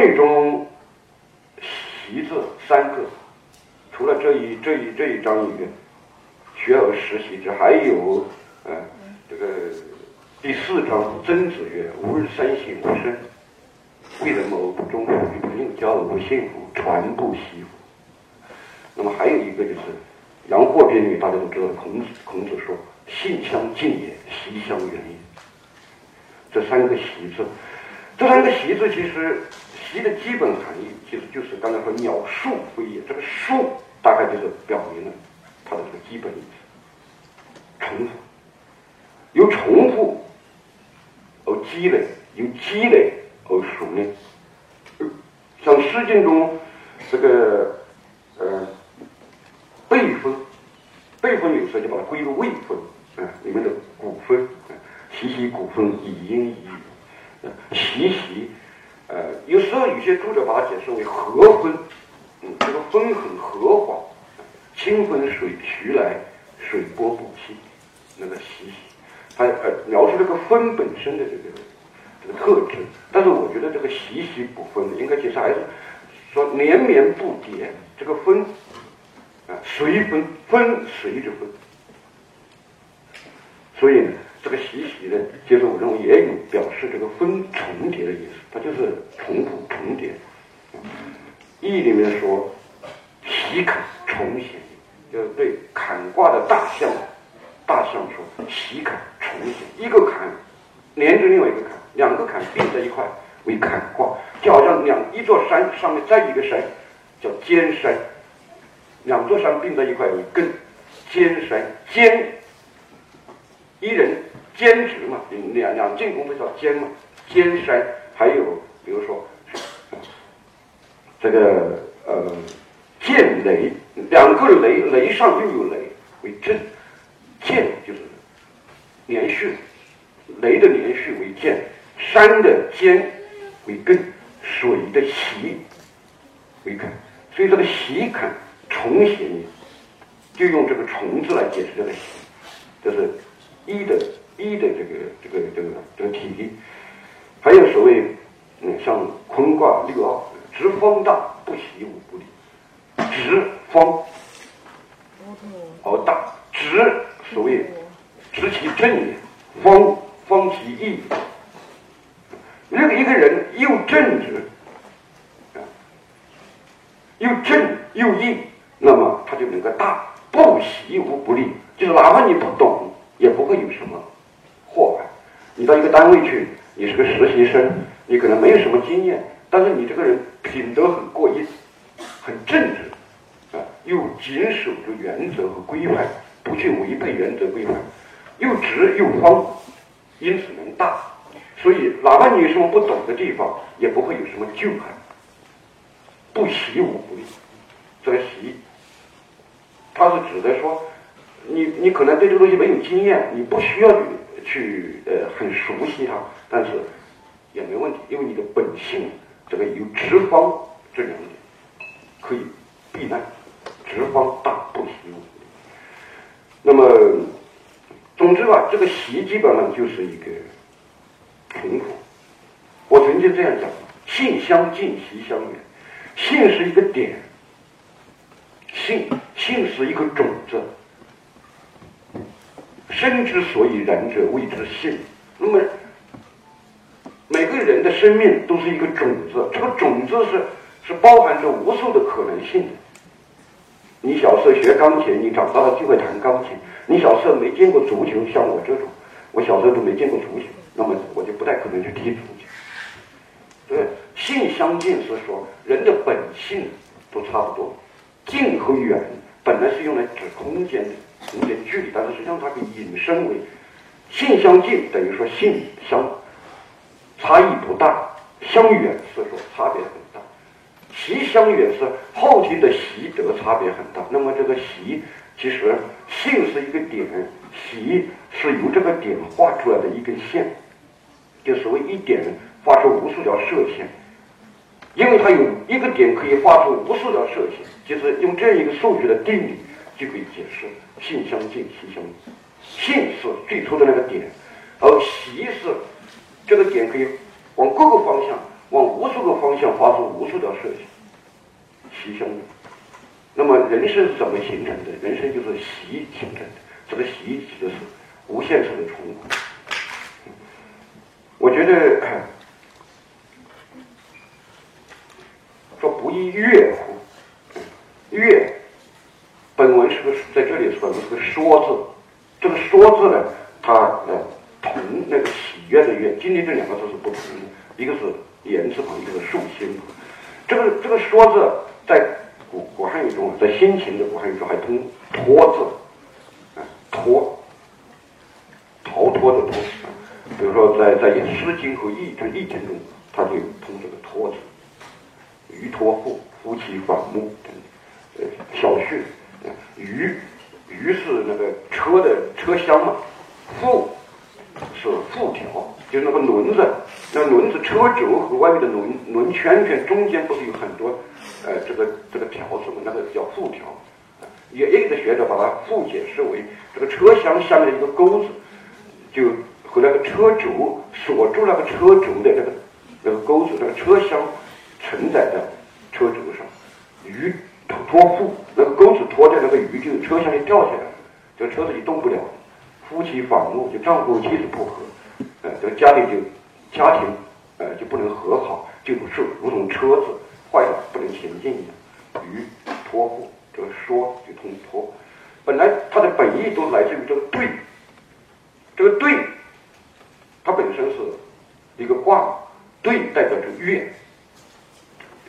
语中“习”字三个，除了这一这一这一章里面学而时习之，还有呃这个第四章曾子曰：“吾日三省吾身，为人谋不忠，与朋友交而不信乎？传不习乎？”那么还有一个就是杨货辩里，大家都知道，孔子孔子说：“信相近也，习相远也。”这三个“习”字。这三个“习”字，其实“习”的基本含义，其实就是刚才说“鸟数飞也”。这个“数”大概就是表明了它的这个基本意思：重复，由重复而积累，由积累而熟练。像《诗经》中这个呃辈分，辈分有时候就把它归入位分啊，里面的古分，习习古分，以音以语。习习，呃，有时候有些读者把它解释为和风，嗯，这个风很和缓，清风水徐来，水波不兴，那个习习，它呃描述这个风本身的这个这个特质。但是我觉得这个习习不分，应该解释还是说连绵不迭，这个风啊随风风随着风，所以呢。这个习习呢，其实我认为也有表示这个分重叠的意思，它就是重复重叠。义里面说，习坎重显，就是对坎卦的大象，大象说习坎重显，一个坎连着另外一个坎，两个坎并在一块为坎卦，就好像两一座山上面再一个山叫尖山，两座山并在一块为艮尖山，尖一人。兼职嘛，两两进宫都叫兼嘛，兼山。还有比如说这个呃剑雷，两个雷雷上又有雷为震，剑就是连续，雷的连续为剑，山的尖为根，水的习为坎，所以这个习坎重写，就用这个重字来解释这个习，这是一的。一的这个这个这个这个体力，还有所谓嗯，像坤卦六爻，直方大，不习无不利。直方而大，直所谓直其正也，方方其义。如果一个人又正直啊，又正又义，那么他就能够大，不习无不利。就是哪怕你不懂，也不会有什么。你到一个单位去，你是个实习生，你可能没有什么经验，但是你这个人品德很过硬，很正直，啊，又谨守着原则和规范，不去违背原则规范，又直又方，因此能大。所以，哪怕你有什么不懂的地方，也不会有什么旧害。不习无不利，这个习，它是指的说，你你可能对这个东西没有经验，你不需要去。去呃很熟悉它，但是也没问题，因为你的本性这个有直方这两点可以避难，直方大不习。那么总之吧，这个习基本上就是一个重复。我曾经这样讲：性相近，习相远。性是一个点，性性是一个种子。生之所以然者，谓之性。那么，每个人的生命都是一个种子，这个种子是是包含着无数的可能性的。你小时候学钢琴，你长大了就会弹钢琴。你小时候没见过足球，像我这种，我小时候都没见过足球，那么我就不太可能去踢足球。对，性相近是说人的本性都差不多，近和远本来是用来指空间的。有点距离，的将它给引申为性相近，等于说性相差异不大；相远是说差别很大。习相远是后天的习得差别很大。那么这个习其实性是一个点，习是由这个点画出来的一根线，就所谓一点画出无数条射线，因为它有一个点可以画出无数条射线，就是用这样一个数学的定理就可以解释。性相近，习相远。性是最初的那个点，而习是这个点可以往各个方向、往无数个方向发出无数条射线，习相远。那么人生是怎么形成的？人生就是习形成的。这个习指的是无限次的重复。我觉得说不亦乐乎？乐本文是个在这里说的是个说字，这个说字呢，它呃同那个喜悦的悦，今天这两个字是不同的，一个是言字旁，一个是竖心。这个这个说字在古古汉语中，在先秦的古汉语中还通托字，啊托，逃脱的脱。比如说，在在《诗经》和《易》就《易经》中，它就通这个“托”字，鱼托父，夫妻反目等。呃，小训，鱼，鱼是那个车的车厢嘛，腹是腹条，就是那个轮子，那轮子车轴和外面的轮轮圈圈中间不是有很多呃这个这个条子嘛，那个叫腹条。也也有的学者把它复解释为这个车厢下面的一个钩子，就。和那个车轴锁住那个车轴的那个那个钩子，那个车厢承载在车轴上，鱼托付，那个钩子拖着那个鱼就车厢就掉下来，这车子就动不了。夫妻反目，就丈夫妻子不和，呃，这个家庭就家庭呃就不能和好，就是如同车子坏了不能前进一样。鱼托付，这个说就通托，本来它的本意都来自于这个对，这个对。它本身是一个卦，对代表着月，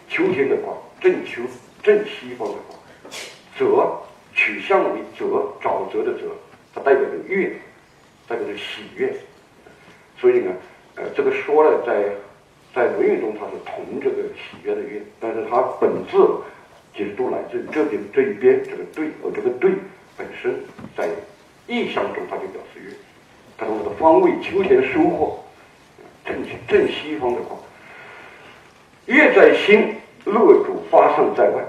秋天的卦，正秋正西方的卦，泽取向为泽，沼泽的泽，它代表着月，代表着喜悦。所以呢，呃，这个说呢，在在《论语》中它是同这个喜悦的悦，但是它本质其实都来自于这边这一边这个对，而这个对本身在意象中它就表示月。它是我的方位，秋天收获，正正西方的卦。月在心，乐主发散在外。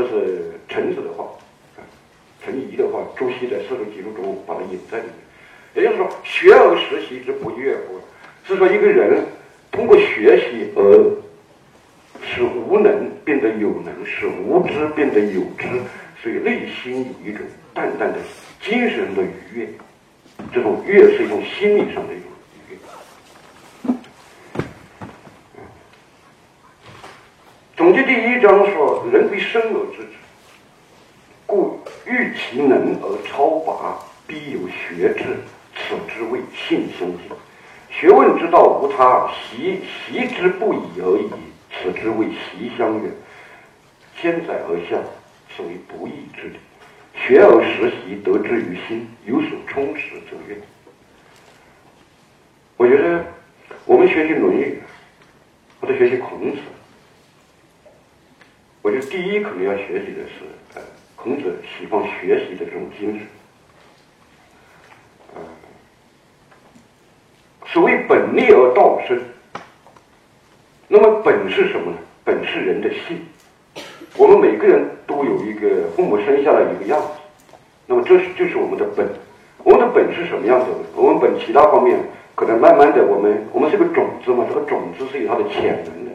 这是陈子的话，陈颐的话，朱熹在《四书记录》中把它引在里面。也就是说，学而时习之，不亦乐乎？是说一个人通过学习而使无能变得有能，使无知变得有知，所以内心有一种淡淡的精神的愉悦。这种悦是一种心理上的一种愉悦。总结第一章说：“人非生而知之，故欲其能而超拔，必有学之。此之谓性相近。学问之道无他，习习之不已而已。此之谓习相远。千载而下，此为不义之理。”学而时习，得之于心，有所充实则悦。我觉得我们学习《论语》，或者学习孔子，我觉得第一可能要学习的是，呃，孔子喜欢学习的这种精神。呃，所谓本立而道生，那么本是什么呢？本是人的性。我们每个人都有一个父母生下来一个样子，那么这是就是我们的本。我们的本是什么样子的？我们本其他方面可能慢慢的，我们我们是个种子嘛，这个种子是有它的潜能的。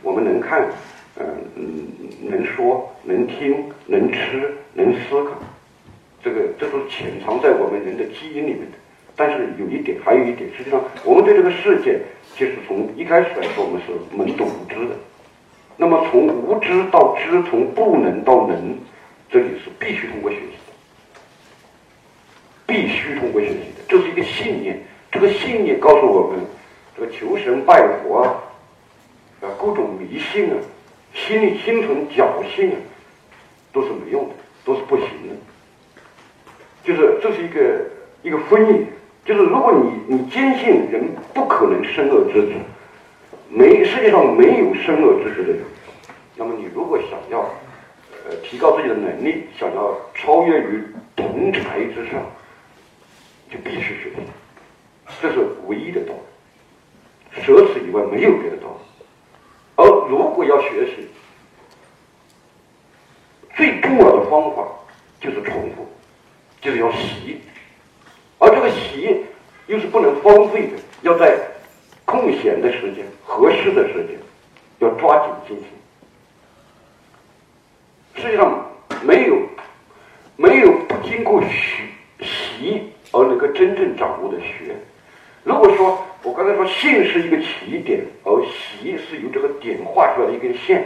我们能看，嗯嗯，能说，能听，能吃，能思考，这个这都是潜藏在我们人的基因里面的。但是有一点，还有一点，实际上我们对这个世界，其实从一开始来说，我们是懵懂无知的。那么从无知到知，从不能到能，这里是必须通过学习的，必须通过学习的，这是一个信念。这个信念告诉我们，这个求神拜佛啊，啊各种迷信啊，心里心存侥幸，都是没用的，都是不行的。就是这是一个一个分野，就是如果你你坚信人不可能生恶之子。没世界上没有生恶之子的人，那么你如果想要，呃，提高自己的能力，想要超越于同才之上，就必须学习，这是唯一的道理，舍此以外没有别的道理。而如果要学习，最重要的方法就是重复，就是要习，而这个习又是不能荒废的，要在。空闲的时间、合适的时间，要抓紧进行。实际上，没有没有不经过习习而能够真正掌握的学。如果说我刚才说性是一个起点，而习是由这个点画出来的一根线，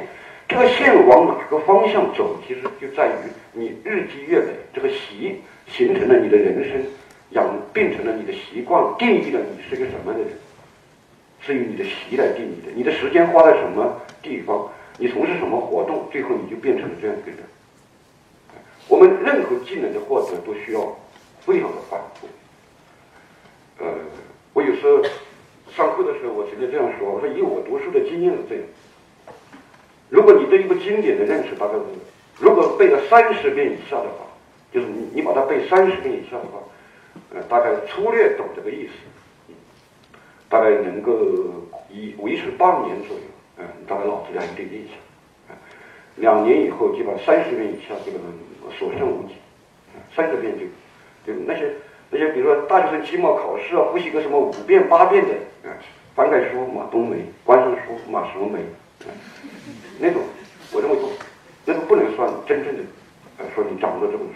这个线往哪个方向走，其实就在于你日积月累，这个习形成了你的人生，养变成了你的习惯，定义了你是个什么样的人，是由你的习来定义的。你的时间花在什么地方？你从事什么活动，最后你就变成了这样一个人。我们任何技能的获得都需要非常的反复。呃，我有时候上课的时候，我曾经这样说：我说以我读书的经验是这样。如果你对一个经典的认识大概是，如果背了三十遍以下的话，就是你你把它背三十遍以下的话，呃，大概粗略懂这个意思，大概能够以维持半年左右。嗯，大概脑子里还有点印象。两年以后，基本上三十遍以下，基本上所剩无几。三十遍就，就那些那些，比如说大学生期末考试啊，复习个什么五遍八遍的，啊，翻开书马冬梅，关上书马什么梅，那种，我认为不，那种不能算真正的，呃，说你掌握了这本书。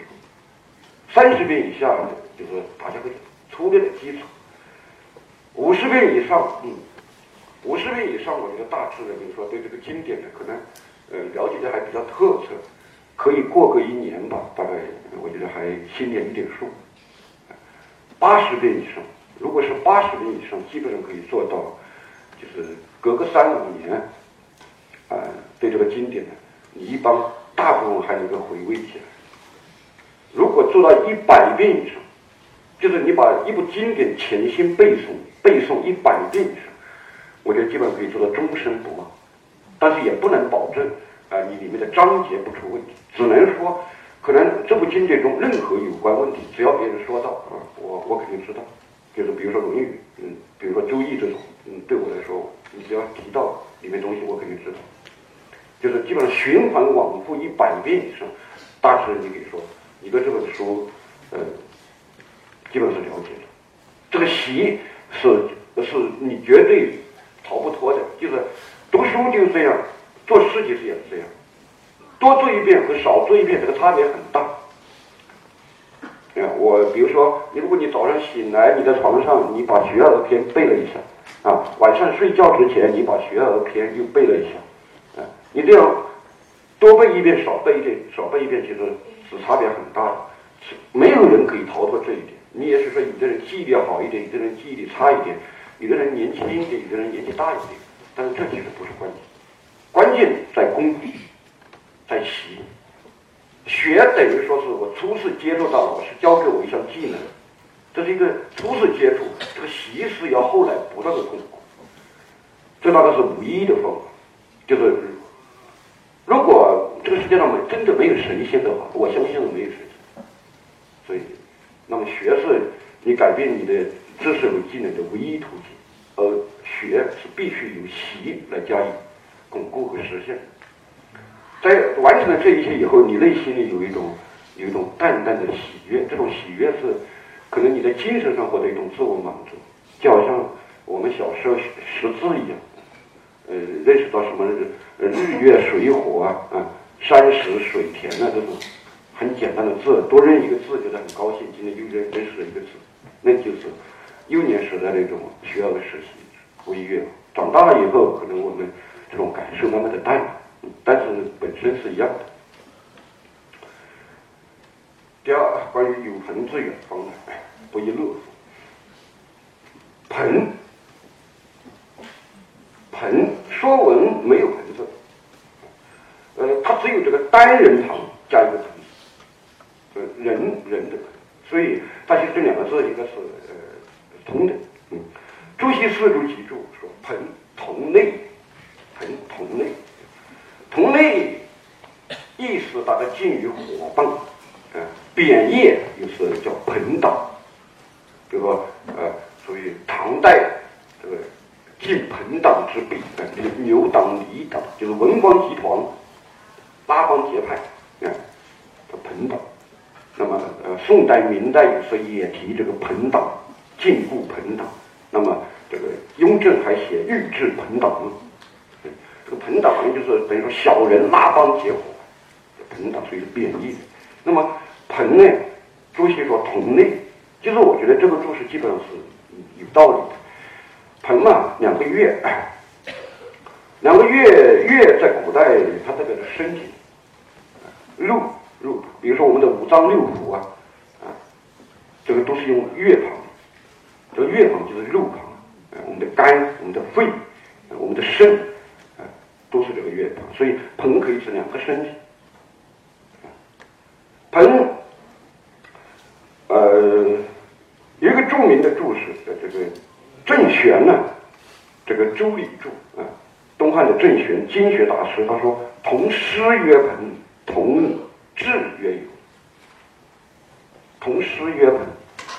三十遍以下的，就是大家会粗略的基础。五十遍以上，嗯。五十遍以上，我觉得大致的，比如说对这个经典的可能，呃，了解的还比较透彻，可以过个一年吧，大概我觉得还心里有点数。八十遍以上，如果是八十遍以上，基本上可以做到，就是隔个三五年，啊，对这个经典呢，你一般大部分还能够回味起来。如果做到一百遍以上，就是你把一部经典潜心背诵，背诵一百遍以上。我觉得基本上可以做到终身不忘，但是也不能保证啊，你里面的章节不出问题。只能说，可能这部经典中任何有关问题，只要别人说到啊，我我肯定知道。说《论语》，嗯，比如说《周易》这种，嗯，对我来说，你只要提到里面东西，我肯定知道。就是基本上循环往复一百遍以上，大致你可以说，你对这本书，嗯，基本是了解的。这个习是是你绝对。逃不脱的，就是读书就是这样，做事其实也是这样，多做一遍和少做一遍这个差别很大。啊，我比如说，你如果你早上醒来，你在床上，你把《学而篇》背了一下，啊，晚上睡觉之前，你把《学而篇》又背了一下，啊，你这样多背一遍，少背一遍，少背一遍，其实是差别很大的。没有人可以逃脱这一点。你也是说，有的人记忆力好一点，有的人记忆力差一点。有的人年轻一点，有的人年纪大一点，但是这其实不是关键，关键在功底，在习。学等于说是我初次接触到老师教给我一项技能，这是一个初次接触，这个习是要后来不断的巩固。这大概是唯一的方法，就是如果这个世界上没真的没有神仙的话，我相信没有神仙。所以，那么学是你改变你的知识和技能的唯一途径。而学是必须由习来加以巩固和实现。在完成了这一切以后，你内心里有一种有一种淡淡的喜悦，这种喜悦是可能你在精神上获得一种自我满足，就好像我们小时候识字一样，呃，认识到什么日日月水火啊啊，山石水田啊这种很简单的字，多认一个字觉得很高兴，今天又认认识了一个字，那就是。幼年时代的一种需要的实习不一样，长大了以后，可能我们这种感受慢慢的淡了，但是本身是一样的。第二，关于有朋自远方来，不亦乐乎。朋，朋，说文没有朋字，呃，它只有这个单人旁加一个朋，呃，人人的朋，所以它其实这两个字应该是呃。同的，嗯，朱熹四书记注说：“朋同类，朋同类，同类意思大概近于伙伴，啊，贬义又是叫朋党。比如说，呃，属于唐代这个晋朋党之弊，啊，牛党、李党，就是文官集团拉帮结派，啊，叫朋党。那么，呃，宋代、明代有时候也提这个朋党。禁锢朋党，那么这个雍正还写御制朋党论，这个朋党就是等于说小人拉帮结伙，朋党所以是贬义。那么盆呢，朱熹说同类，其实我觉得这个注释基本上是有道理的。盆嘛，两个月，两个月月在古代它代表着身体，肉肉，比如说我们的五脏六腑啊，啊，这个都是用月旁，这个月旁就是肉旁。我们的肝、我们的肺、我们的肾，啊，都是这个月旁，所以盆可以是两个身体。盆，呃，有一个著名的注释的，这个郑玄呢，这个《周礼注》啊，东汉的郑玄经学大师，他说：“同师曰盆，同志曰友。”同师曰盆，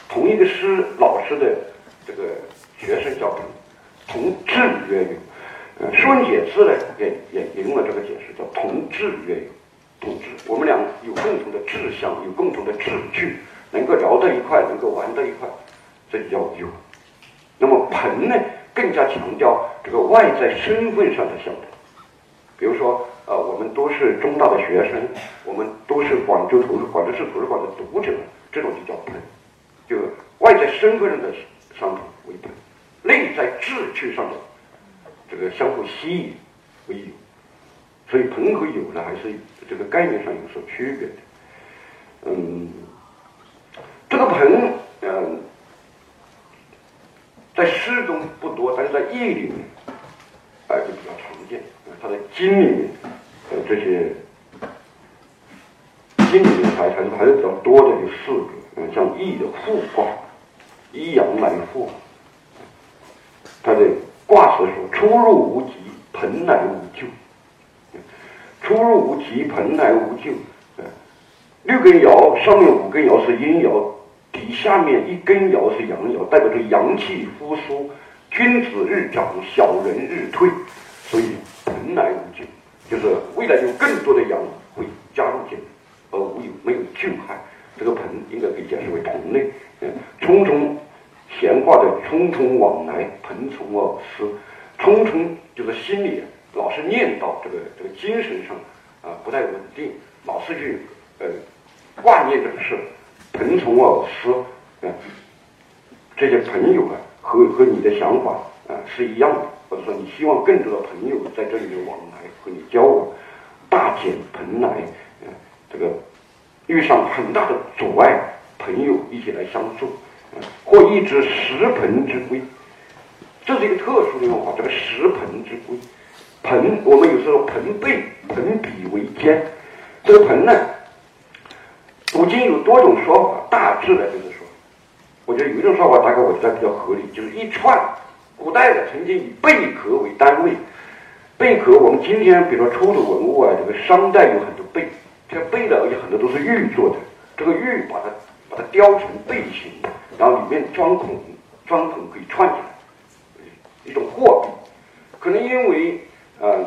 同一个师老师的这个。学生叫同，同志曰友。呃，《说文解字》呢，也也也用了这个解释，叫同志曰友。同志，我们俩有共同的志向，有共同的志趣，能够聊到一块，能够玩到一块，这叫友。那么朋呢，更加强调这个外在身份上的相同。比如说，呃，我们都是中大的学生，我们都是广州图书广州市图书馆的读者，这种就叫朋，就外在身份上的相同为朋。内在志趣上的这个相互吸引为友，所以朋和友呢，还是这个概念上有所区别的。嗯，这个朋，在诗中不多，但是在意里面，哎，就比较常见。它的经里面，呃，这些经里面还还是还是比较多的，有四个。嗯，像易的复卦，一阳来复。他的卦辞说：“出入无极，盆乃无咎。出入无极，盆乃无咎。六根爻上面五根爻是阴爻，底下面一根爻是阳爻，代表着阳气复苏，君子日长，小人日退，所以盆乃无咎，就是未来有更多的阳会加入进来，而无有没有救害。这个盆应该可以解释为同类。嗯，匆匆。”闲话的匆匆往来，蓬从而思，匆匆就是心里老是念叨这个这个精神上啊不太稳定，老是去呃挂念这个事，蓬从而思，嗯，这些朋友啊和和你的想法啊是一样的，或者说你希望更多的朋友在这里面往来和你交往，大减蓬来，嗯，这个遇上很大的阻碍，朋友一起来相助。或一只石盆之龟，这是一个特殊的用法。这个石盆之龟，盆我们有时候盆背、盆比为肩。这个盆呢，古今有多种说法。大致的就是说，我觉得有一种说法大概我觉得比较合理，就是一串。古代的曾经以贝壳为单位，贝壳我们今天比如说出土文物啊，这个商代有很多贝，这个贝呢而且很多都是玉做的，这个玉把它把它雕成贝形。然后里面钻孔，钻孔可以串起来，一种货币。可能因为呃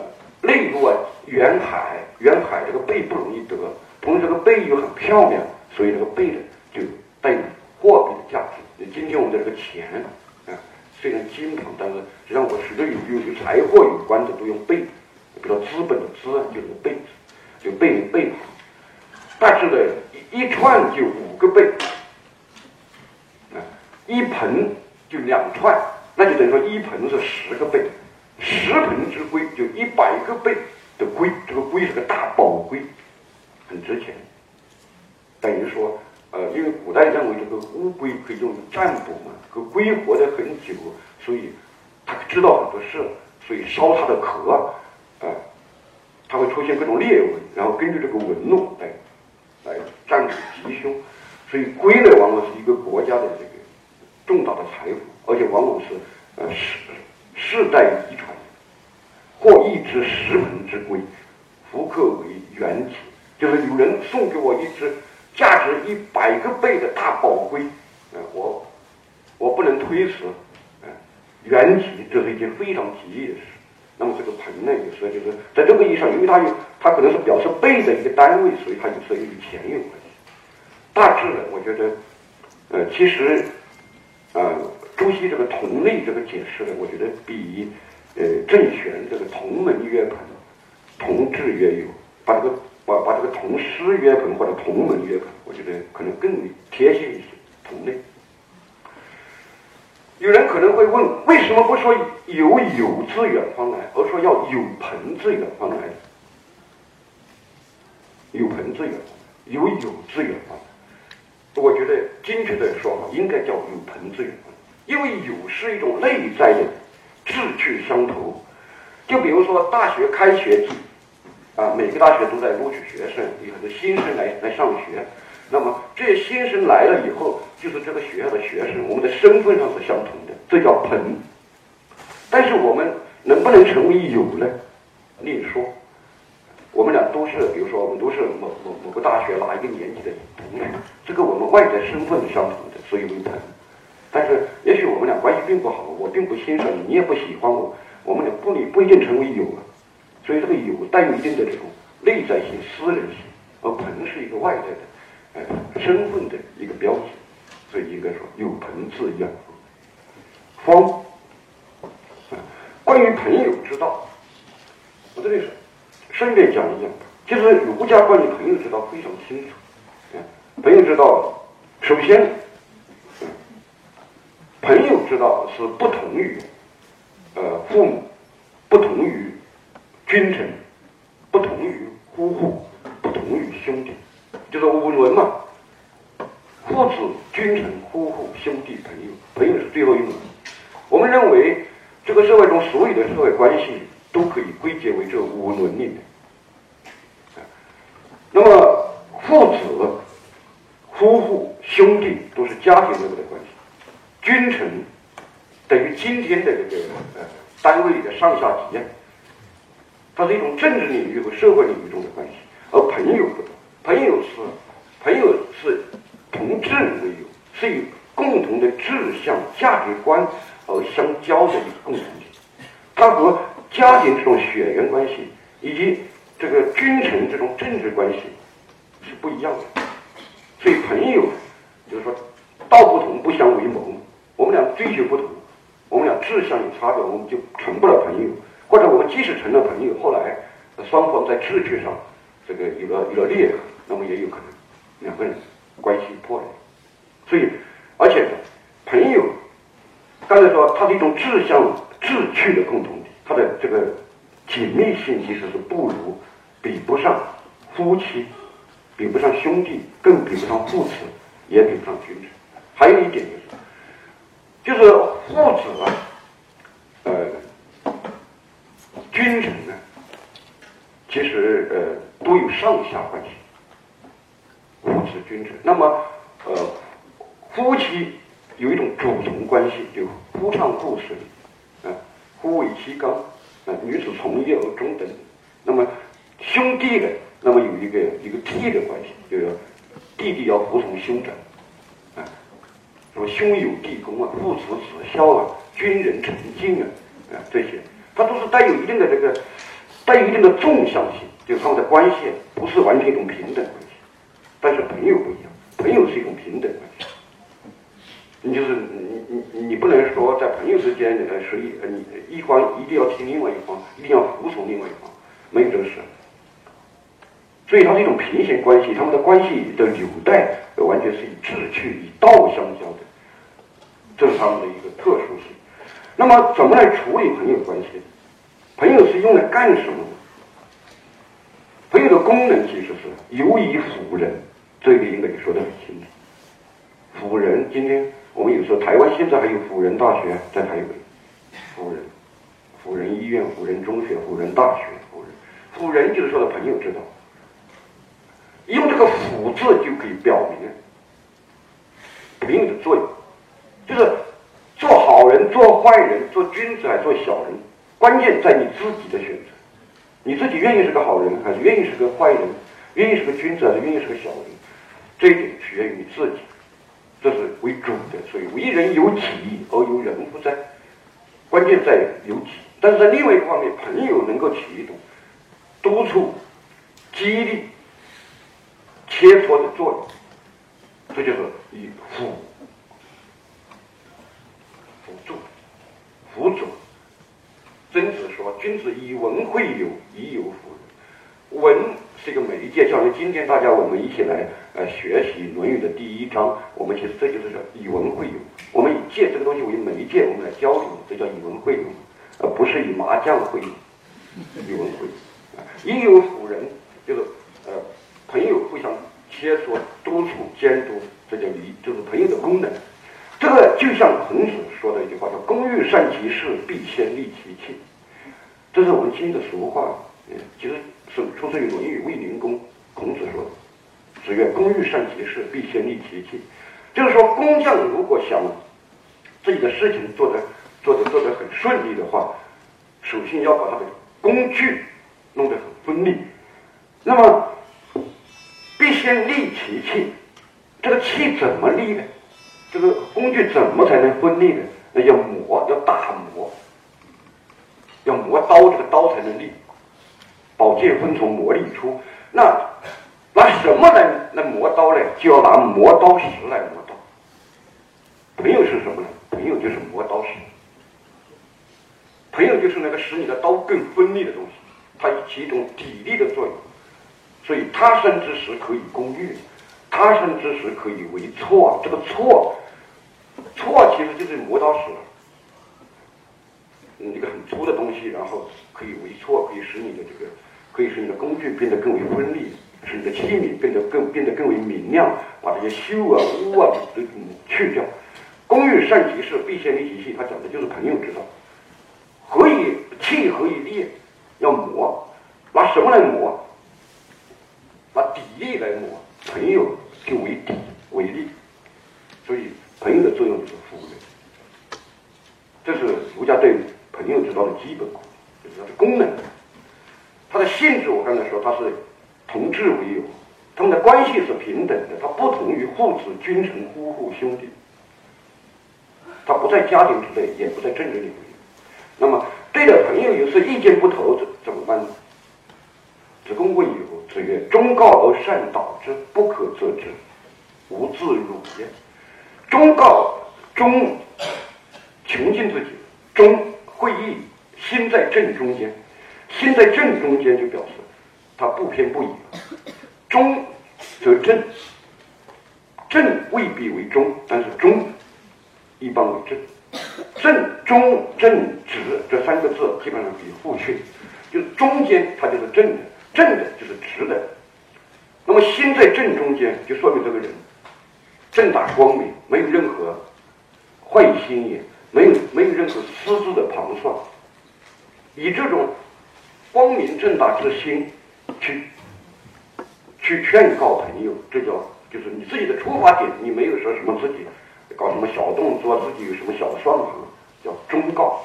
内陆啊远海，远海这个贝不容易得，同时这个贝又很漂亮，所以这个贝呢就带有货币的价值。今天我们的这个钱啊，虽然金旁，但是实际上我许多有有与财货有关的都用贝，比如说资本的资啊就是贝，就贝贝旁。但是呢，一串就五个贝。啊一盆就两串，那就等于说一盆是十个贝，十盆之龟就一百个贝的龟，这个龟是个大宝龟，很值钱。等于说，呃，因为古代认为这个乌龟可以用于占卜嘛，可龟活得很久，所以它知道很多事，所以烧它的壳，啊，它会出现各种裂纹，然后根据这个纹路来来占卜吉凶，所以龟呢，往往是一个国家的这个。重大的财富，而且往往是呃世世代遗传，或一只石盆之龟，复刻为原体，就是有人送给我一只价值一百个贝的大宝龟，呃，我我不能推辞，呃，原体这是一件非常吉利的事。那么这个盆呢，有时候就是在这个意义上，因为它有它可能是表示贝的一个单位，所以它有时候与钱有关系。大致呢，我觉得，呃，其实。呃，朱熹这个同类这个解释呢，我觉得比呃郑玄这个同门约朋、同志约友，把这个把把这个同师约朋或者同门约朋，我觉得可能更贴切一些，同类。有人可能会问，为什么不说有友自远方来，而说要有朋自远方来？有朋自远方，有友自远方。我觉得精确的说法应该叫有朋自远方，因为友是一种内在的志趣相投。就比如说大学开学季，啊，每个大学都在录取学生，有很多新生来来上学。那么这些新生来了以后，就是这个学校的学生，我们的身份上是相同的，这叫朋。但是我们能不能成为友呢？另说。我们俩都是，比如说我们都是某某某个大学哪一个年级的同学，这个我们外在身份是相同的，所以为朋。但是也许我们俩关系并不好，我并不欣赏你，你也不喜欢我，我们俩不不不一定成为友啊。所以这个有带有一定的这种内在性、私人性，而朋是一个外在的。身份的一个标志，所以应该说有朋自远方。关于朋友之道，我这里是顺便讲一讲。其实儒家关于朋友之道非常清楚。朋友之道，首先，朋友之道是不同于呃父母，不同于君臣，不同于夫妇，不同于兄弟。就是五伦嘛，父子、君臣、夫妇、兄弟、朋友，朋友是最后一轮。我们认为，这个社会中所有的社会关系都可以归结为这五伦里面。那么，父子、夫妇、兄弟都是家庭内部的关系，君臣等于今天的这个呃单位里的上下级，它是一种政治领域和社会领域中的关系，而朋友不同。朋友是，朋友是同志为友，是以共同的志向、价值观而相交的一个共同体。它和家庭这种血缘关系以及这个君臣这种政治关系是不一样的。所以朋友就是说道不同不相为谋。我们俩追求不同，我们俩志向有差别，我们就成不了朋友。或者我们即使成了朋友，后来双方在志趣上这个有了有了裂痕。那么也有可能两个人关系破裂，所以而且朋友刚才说它是一种志向志趣的共同体，它的这个紧密性其实是不如比不上夫妻，比不上兄弟，更比不上父子，也比不上君臣。还有一点就是，就是父子啊，呃，君臣呢，其实呃都有上下关系。父子君臣，那么，呃，夫妻有一种主从关系，就夫唱妇随，啊，夫为妻纲，啊，女子从业而终等。那么兄弟的，那么有一个一个弟的关系，就是弟弟要服从兄长，啊，什么兄友弟恭啊，父慈子孝啊，君人臣敬啊，啊，这些，它都是带有一定的这个，带有一定的纵向性，就是他们的关系不是完全一种平等关系。但是朋友不一样，朋友是一种平等关系。你就是你你你不能说在朋友之间呃，谁呃你一方一定要听另外一方，一定要服从另外一方，没有这个事。所以它是一种平行关系，他们的关系的纽带完全是以志趣、以道相交的，这是他们的一个特殊性。那么怎么来处理朋友关系？朋友是用来干什么的？朋友的功能其实是游以辅人。这个应该说得很清楚。辅仁，今天我们有时候台湾现在还有辅仁大学在台北，辅仁，辅仁医院、辅仁中学、辅仁大学、辅仁，辅仁就是说的朋友之道。用这个“辅”字就可以表明朋友的作用，就是做坏人、做君子还是做小人，关键在你自己的选择，你自己愿意是个好人，还是愿意是个坏人，愿意是个君子还是愿意是个小人。这一点取决于你自己，这是为主的。所以为人有己而有人不在，关键在有己。但是在另外一方面，朋友能够起一种督促、激励、切磋的作用，这就是以辅辅佐。曾子说：“君子以文会友，以友辅仁。文是一个媒介，像今天大家我们一起来呃学习《论语》的第一章，我们其实这就是说以文会友。我们以借这个东西为媒介，我们来交流，这叫以文会友，而不是以麻将会友。以文会友，以友辅仁，就是呃朋友互相切磋、督促、监督，这叫礼，就是朋友的功能。这个就像孔子说的一句话，叫‘工欲善其事，必先利其器’，这是我们今的俗话。嗯，其实是出自于《论语卫灵公》，孔子说的。子曰：‘工欲善其事，必先利其器。’就是说，工匠如果想自己的事情做得做得做得很顺利的话，首先要把他的工具弄得很锋利。那么，必先利其器。这个器怎么利呢？这个工具怎么才能锋利呢？那要磨，要打磨，要磨刀，这个刀才能利。宝剑锋从磨砺出。那拿什么来来磨刀呢？就要拿磨刀石来磨刀。朋友是什么呢？朋友就是磨刀石。朋友就是那个使你的刀更锋利的东西，它起一种砥砺的作用。所以他生之时可以攻玉，他生之时可以为错。这个错。错其实就是磨刀石，一个很粗的东西，然后可以为错，可以使你的这个，可以使你的工具变得更为锋利，使你的器皿变得更变得更为明亮，把这些修啊污啊都去掉。工欲善其事，必先利其器。他讲的就是朋友之道。何以器何以利？要磨，拿什么来磨？拿砥砺来磨。朋友就为砥为利，所以。朋友的作用就是服务人，这是儒家对朋友之道的基本功，就是它的功能。它的性质，我刚才说它是同质为友，他们的关系是平等的，它不同于父子、君臣、夫妇、兄弟，它不在家庭之内，也不在政治领域。那么，对待朋友有时意见不投，怎怎么办呢？子贡问友，子曰：“忠告而善导之，不可则之，无自辱也。”忠告忠，穷尽自己；忠会意，心在正中间。心在正中间就表示他不偏不倚。中则正，正未必为中，但是中一般为正。正、中、正、直这三个字基本上可以互去，就是中间它就是正的，正的就是直的。那么心在正中间，就说明这个人。正大光明，没有任何坏心眼，没有没有任何私自的盘算，以这种光明正大之心去去劝告朋友，这叫就是你自己的出发点，你没有说什么自己搞什么小动作，自己有什么小算盘，叫忠告。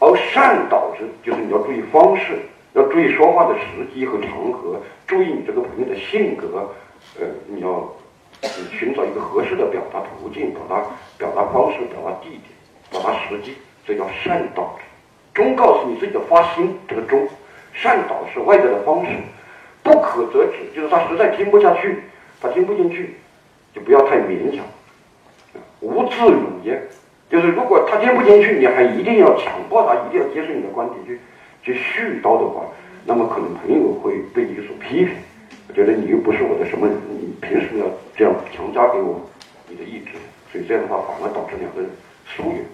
而善导之，就是你要注意方式，要注意说话的时机和场合，注意你这个朋友的性格，呃，你要。你寻找一个合适的表达途径，表达表达方式，表达地点，表达时机，这叫善导。忠告是你自己的发心，这个忠；善导是外在的方式。不可则止，就是他实在听不下去，他听不进去，就不要太勉强。无自辱也，就是如果他听不进去，你还一定要强迫他，一定要接受你的观点去去絮叨的话，那么可能朋友会被你所批评。觉得你又不是我的什么，你凭什么要这样强加给我你的意志？所以这样的话反而导致两个人疏远，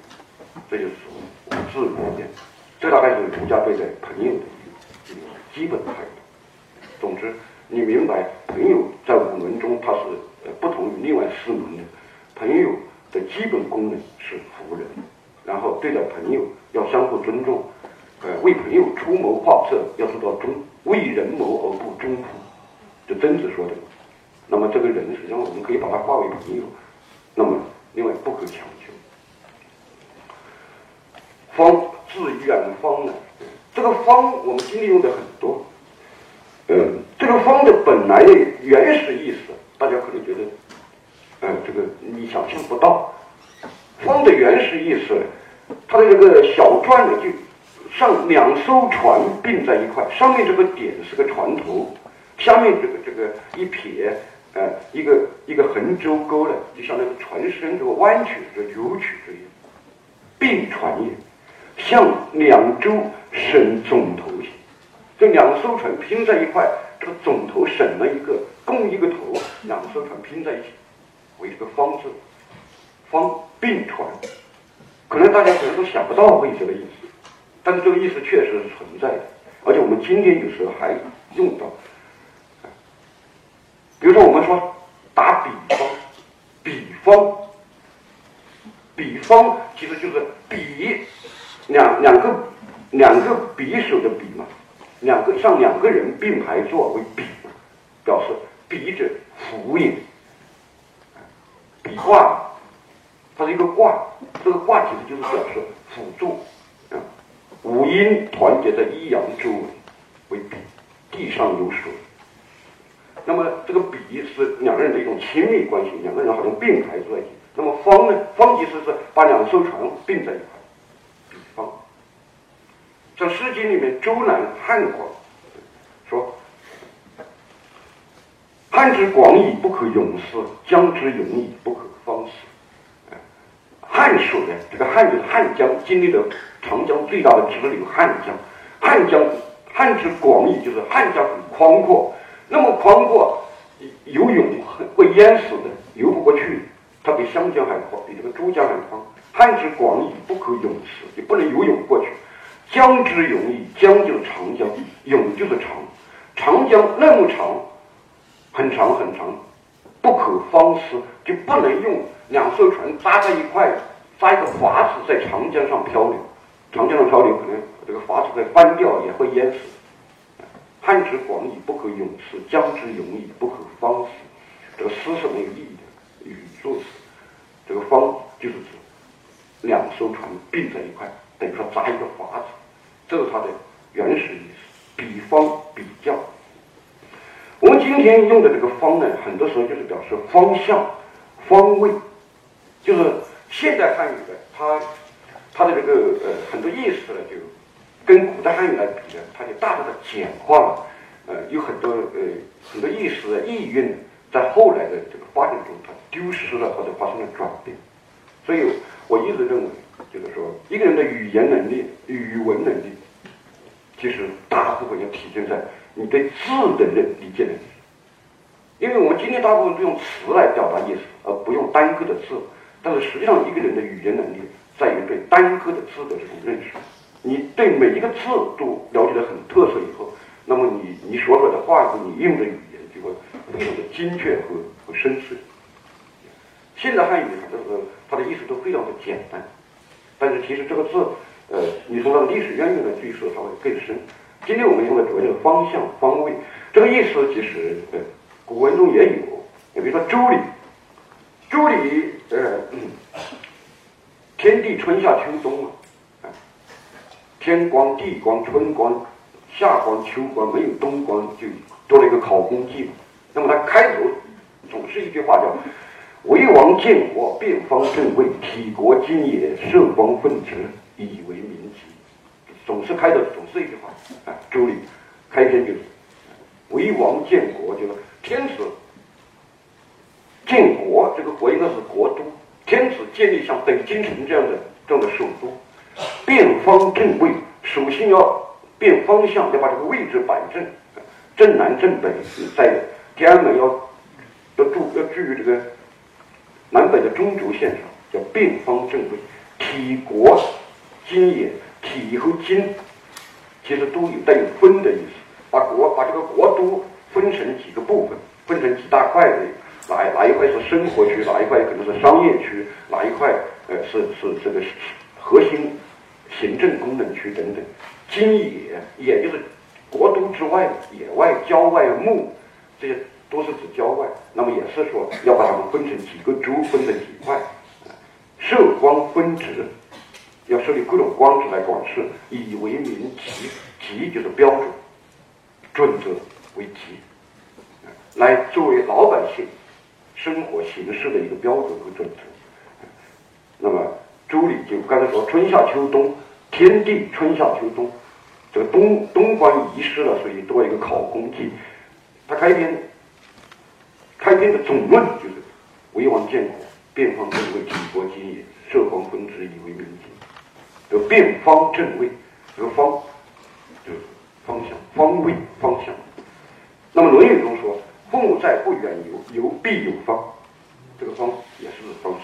这就是自如也。这大概是儒家对待朋友的一个基本态度。总之，你明白朋友在五伦中它是呃不同于另外四门的。朋友的基本功能是服人，然后对待朋友要相互尊重，呃为朋友出谋划策要做到忠，为人谋而不忠乎？就曾子说的，那么这个人实际上我们可以把他化为朋友，那么另外不可强求。方自远方来，这个方我们今天用的很多，嗯，这个方的本来的原始意思，大家可能觉得，嗯，这个你想象不到，方的原始意思，它的这个小篆呢，就上两艘船并在一块，上面这个点是个船头。下面这个这个一撇，呃，一个一个横折钩呢，就像那个船身这个弯曲、这扭曲这样。并船也，向两洲省总头行。这两艘船拼在一块，这个总头省了一个，共一个头，两艘船拼在一起，为这个方字，方并船。可能大家可能都想不到会这个意思，但是这个意思确实是存在的，而且我们今天有时候还用到。比如说，我们说打比方，比方，比方其实就是比两两个两个匕首的比嘛，两个像两个人并排坐为比，表示比者辅也，比卦。它是一个卦，这个卦其实就是表示辅助啊。五阴团结在一阳周围为比，地上有水。那么这个比是两个人的一种亲密关系，两个人好像并排坐在一起。那么方呢？方其实是把两艘船并在一块，比方。在《诗经》里面，周南汉广说：“汉之广矣，不可泳思；江之永矣，不可方思。”汉水呢？这个汉就是汉江，经历了长江最大的支流汉江。汉江，汉之广义就是汉江很宽阔，那么宽阔，游泳会淹死的，游不过去。它比湘江还宽，比这个珠江还宽。汉之广矣，不可泳池，你不能游泳过去。江之永矣，江就是长江，永就是长，长江那么长，很长很长，不可方思，就不能用。两艘船扎在一块，扎一个筏子在长江上漂流，长江上漂流可能这个筏子会翻掉，也会淹死。汉之广义，不可泳思；江之永矣，不可方思。这个思是没有意义的，语助词。这个方就是指两艘船并在一块，等于说扎一个筏子，这是它的原始意思。比方比较，我们今天用的这个方呢，很多时候就是表示方向、方位。就是现代汉语的，它它的这个呃很多意思呢，就跟古代汉语来比呢，它就大大的简化了，呃，有很多呃很多意思的意蕴，在后来的这个发展中，它丢失了或者发生了转变。所以我一直认为，就是说一个人的语言能力、语文能力，其实大部分要体现在你对字的认理解能力。因为我们今天大部分都用词来表达意思，而不用单个的字。但是实际上，一个人的语言能力在于对单个的字的这种认识。你对每一个字都了解的很透彻以后，那么你你所说的话你用的语言就会非常的精确和和深邃。现代汉语它的它的意思都非常的简单，但是其实这个字，呃，你从它的历史渊源来追溯，它会更深。今天我们用的主要就是方向、方位，这个意思其实呃古文中也有，你比如说《周礼》。周礼，呃，天地春夏秋冬嘛，天光地光春光夏光秋光，没有冬光，就多了一个考工记。那么它开头总是一句话叫“为王建国，变方正位，体国经也，社光分直，以为民吉”。总是开头总是一句话，啊，周礼开篇就是“为王建国”，就是天子。建国，这个国应该是国都，天子建立像北京城这样的这样的首都，变方正位，首先要变方向，要把这个位置摆正，正南正北，在天安门要要住要注于这个南北的中轴线上，叫变方正位。体国经也，体和经其实都有带有分的意思，把国把这个国都分成几个部分，分成几大块的。哪哪一块是生活区，哪一块可能是商业区，哪一块呃是是这个核心行政功能区等等。京野，也就是国都之外野外、郊外、牧，这些都是指郊外。那么也是说要把它们分成几个州，分成几块，设光分职，要设立各种官职来管事，以为民级，级就是标准准则为级，来作为老百姓。生活形式的一个标准和准则。那么《周礼》就刚才说春夏秋冬，天地春夏秋冬，这个冬冬关遗失了，所以多一个考工记。他开篇开篇的总论就是：为王建国，变方正位，举国今也，社光分之，以为民吉。这个变方正位，这个方就是方向，方位方向。那么《论语》中说：“父母在，不远游，游必有方。”这个方也是方向